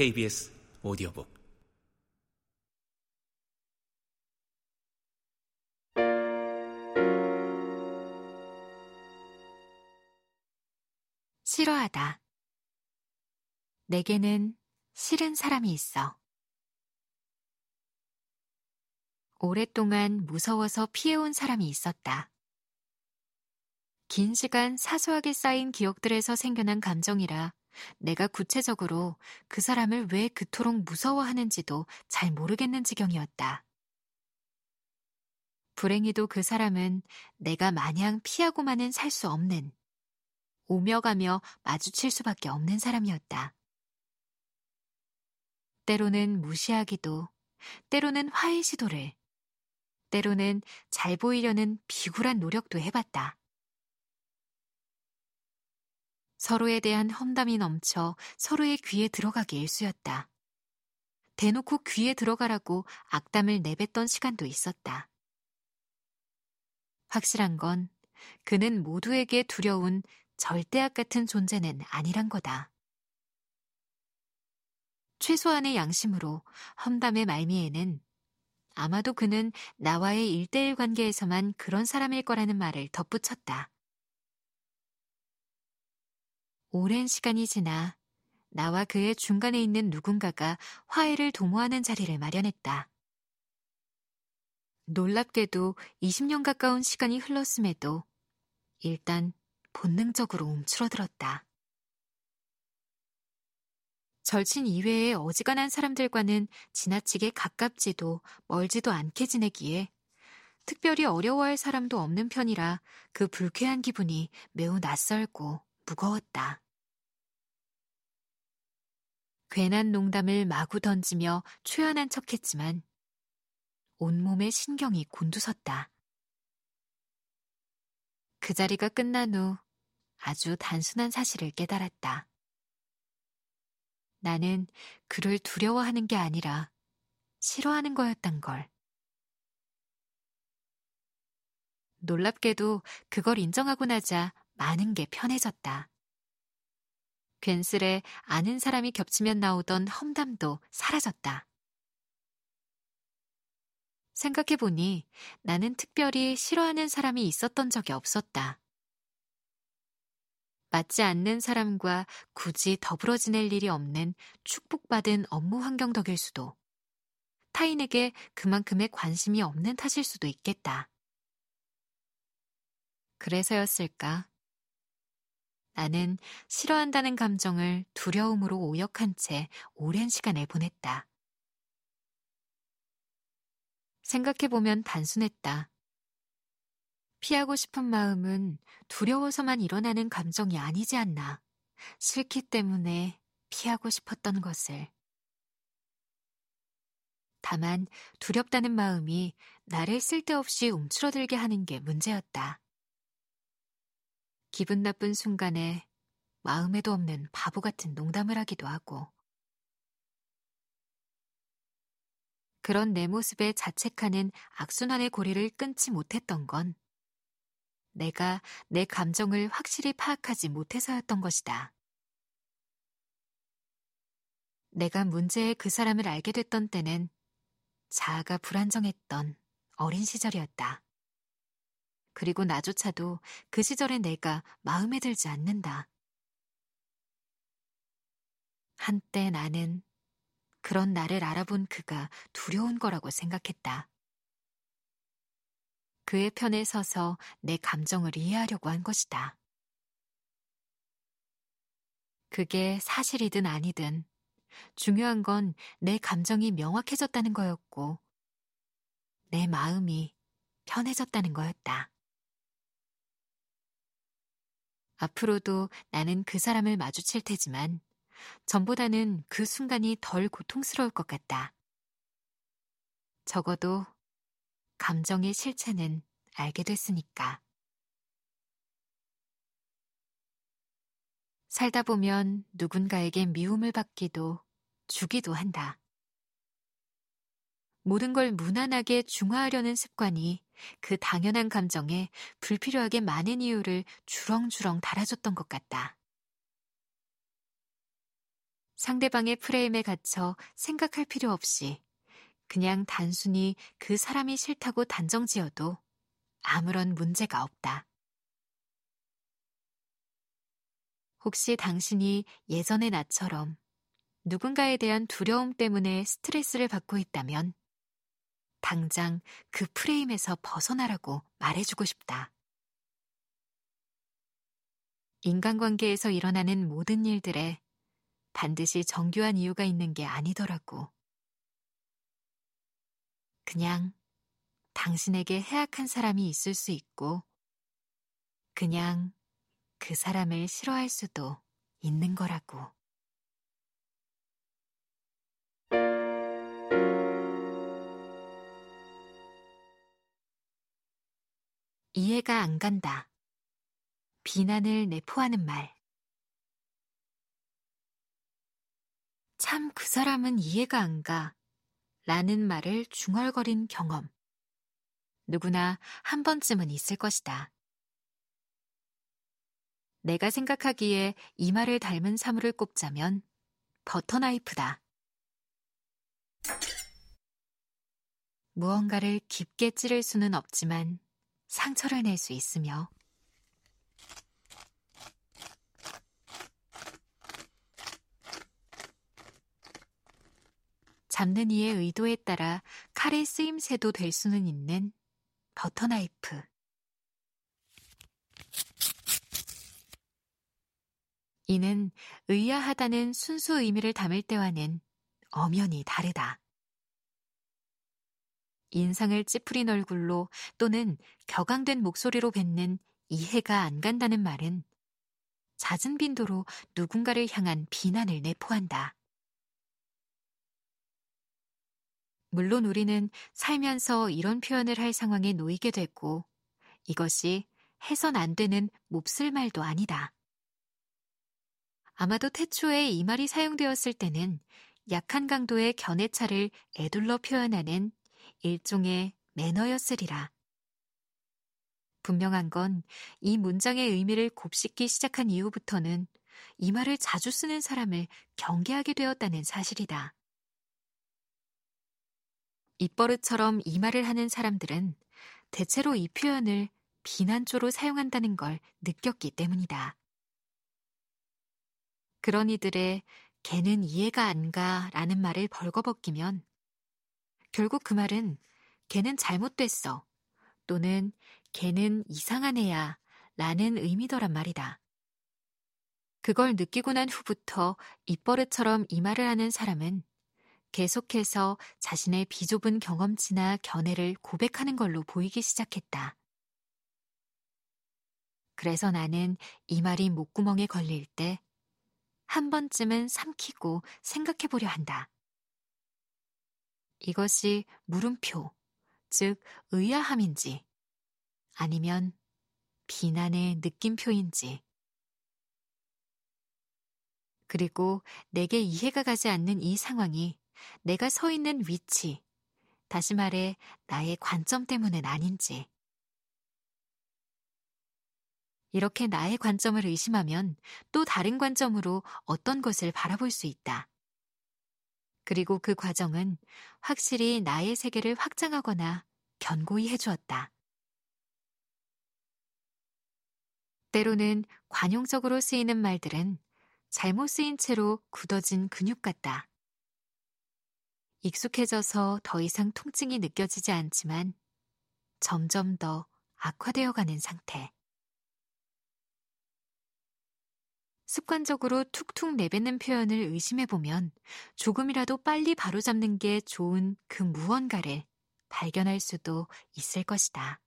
KBS 오디오북 싫어하다. 내게는 싫은 사람이 있어. 오랫동안 무서워서 피해온 사람이 있었다. 긴 시간 사소하게 쌓인 기억들에서 생겨난 감정이라 내가 구체적으로 그 사람을 왜 그토록 무서워하는지도 잘 모르겠는 지경이었다. 불행히도 그 사람은 내가 마냥 피하고만은 살 수 없는, 오며 가며 마주칠 수밖에 없는 사람이었다. 때로는 무시하기도, 때로는 화해 시도를, 때로는 잘 보이려는 비굴한 노력도 해봤다. 서로에 대한 험담이 넘쳐 서로의 귀에 들어가기 일쑤였다. 대놓고 귀에 들어가라고 악담을 내뱉던 시간도 있었다. 확실한 건 그는 모두에게 두려운 절대악 같은 존재는 아니란 거다. 최소한의 양심으로 험담의 말미에는 아마도 그는 나와의 일대일 관계에서만 그런 사람일 거라는 말을 덧붙였다. 오랜 시간이 지나 나와 그의 중간에 있는 누군가가 화해를 도모하는 자리를 마련했다. 놀랍게도 20년 가까운 시간이 흘렀음에도 일단 본능적으로 움츠러들었다. 절친 이외의 어지간한 사람들과는 지나치게 가깝지도 멀지도 않게 지내기에 특별히 어려워할 사람도 없는 편이라 그 불쾌한 기분이 매우 낯설고 무거웠다. 괜한 농담을 마구 던지며 초연한 척했지만 온몸에 신경이 곤두섰다. 그 자리가 끝난 후 아주 단순한 사실을 깨달았다. 나는 그를 두려워하는 게 아니라 싫어하는 거였단 걸. 놀랍게도 그걸 인정하고 나자 많은 게 편해졌다. 괜스레 아는 사람이 겹치면 나오던 험담도 사라졌다. 생각해보니 나는 특별히 싫어하는 사람이 있었던 적이 없었다. 맞지 않는 사람과 굳이 더불어 지낼 일이 없는 축복받은 업무 환경 덕일 수도, 타인에게 그만큼의 관심이 없는 탓일 수도 있겠다. 그래서였을까? 나는 싫어한다는 감정을 두려움으로 오역한 채 오랜 시간을 보냈다. 생각해보면 단순했다. 피하고 싶은 마음은 두려워서만 일어나는 감정이 아니지 않나. 싫기 때문에 피하고 싶었던 것을. 다만 두렵다는 마음이 나를 쓸데없이 움츠러들게 하는 게 문제였다. 기분 나쁜 순간에 마음에도 없는 바보 같은 농담을 하기도 하고, 그런 내 모습에 자책하는 악순환의 고리를 끊지 못했던 건 내가 내 감정을 확실히 파악하지 못해서였던 것이다. 내가 문제의 그 사람을 알게 됐던 때는 자아가 불안정했던 어린 시절이었다. 그리고 나조차도 그 시절의 내가 마음에 들지 않는다. 한때 나는 그런 나를 알아본 그가 두려운 거라고 생각했다. 그의 편에 서서 내 감정을 이해하려고 한 것이다. 그게 사실이든 아니든 중요한 건 내 감정이 명확해졌다는 거였고, 내 마음이 편해졌다는 거였다. 앞으로도 나는 그 사람을 마주칠 테지만 전보다는 그 순간이 덜 고통스러울 것 같다. 적어도 감정의 실체는 알게 됐으니까. 살다 보면 누군가에게 미움을 받기도 주기도 한다. 모든 걸 무난하게 중화하려는 습관이 그 당연한 감정에 불필요하게 많은 이유를 주렁주렁 달아줬던 것 같다. 상대방의 프레임에 갇혀 생각할 필요 없이 그냥 단순히 그 사람이 싫다고 단정 지어도 아무런 문제가 없다. 혹시 당신이 예전의 나처럼 누군가에 대한 두려움 때문에 스트레스를 받고 있다면 당장 그 프레임에서 벗어나라고 말해주고 싶다. 인간관계에서 일어나는 모든 일들에 반드시 정교한 이유가 있는 게 아니더라고. 그냥 당신에게 해악한 사람이 있을 수 있고, 그냥 그 사람을 싫어할 수도 있는 거라고. 이해가 안 간다. 비난을 내포하는 말. 참 그 사람은 이해가 안 가. 라는 말을 중얼거린 경험. 누구나 한 번쯤은 있을 것이다. 내가 생각하기에 이 말을 닮은 사물을 꼽자면 버터나이프다. 무언가를 깊게 찌를 수는 없지만 상처를 낼 수 있으며 잡는 이의 의도에 따라 칼의 쓰임새도 될 수는 있는 버터나이프. 이는 의아하다는 순수 의미를 담을 때와는 엄연히 다르다. 인상을 찌푸린 얼굴로 또는 격앙된 목소리로 뱉는 이해가 안 간다는 말은 잦은 빈도로 누군가를 향한 비난을 내포한다. 물론 우리는 살면서 이런 표현을 할 상황에 놓이게 됐고 이것이 해선 안 되는 몹쓸 말도 아니다. 아마도 태초에 이 말이 사용되었을 때는 약한 강도의 견해차를 애둘러 표현하는 일종의 매너였으리라. 분명한 건 이 문장의 의미를 곱씹기 시작한 이후부터는 이 말을 자주 쓰는 사람을 경계하게 되었다는 사실이다. 입버릇처럼 이 말을 하는 사람들은 대체로 이 표현을 비난조로 사용한다는 걸 느꼈기 때문이다. 그런 이들의 걔는 이해가 안 가 라는 말을 벌거벗기면 결국 그 말은 걔는 잘못됐어 또는 걔는 이상한 애야 라는 의미더란 말이다. 그걸 느끼고 난 후부터 입버릇처럼 이 말을 하는 사람은 계속해서 자신의 비좁은 경험치나 견해를 고백하는 걸로 보이기 시작했다. 그래서 나는 이 말이 목구멍에 걸릴 때 한 번쯤은 삼키고 생각해 보려 한다. 이것이 물음표, 즉 의아함인지 아니면 비난의 느낌표인지 그리고 내게 이해가 가지 않는 이 상황이 내가 서 있는 위치, 다시 말해 나의 관점 때문은 아닌지. 이렇게 나의 관점을 의심하면 또 다른 관점으로 어떤 것을 바라볼 수 있다. 그리고 그 과정은 확실히 나의 세계를 확장하거나 견고히 해주었다. 때로는 관용적으로 쓰이는 말들은 잘못 쓰인 채로 굳어진 근육 같다. 익숙해져서 더 이상 통증이 느껴지지 않지만 점점 더 악화되어 가는 상태. 습관적으로 툭툭 내뱉는 표현을 의심해보면 조금이라도 빨리 바로잡는 게 좋은 그 무언가를 발견할 수도 있을 것이다.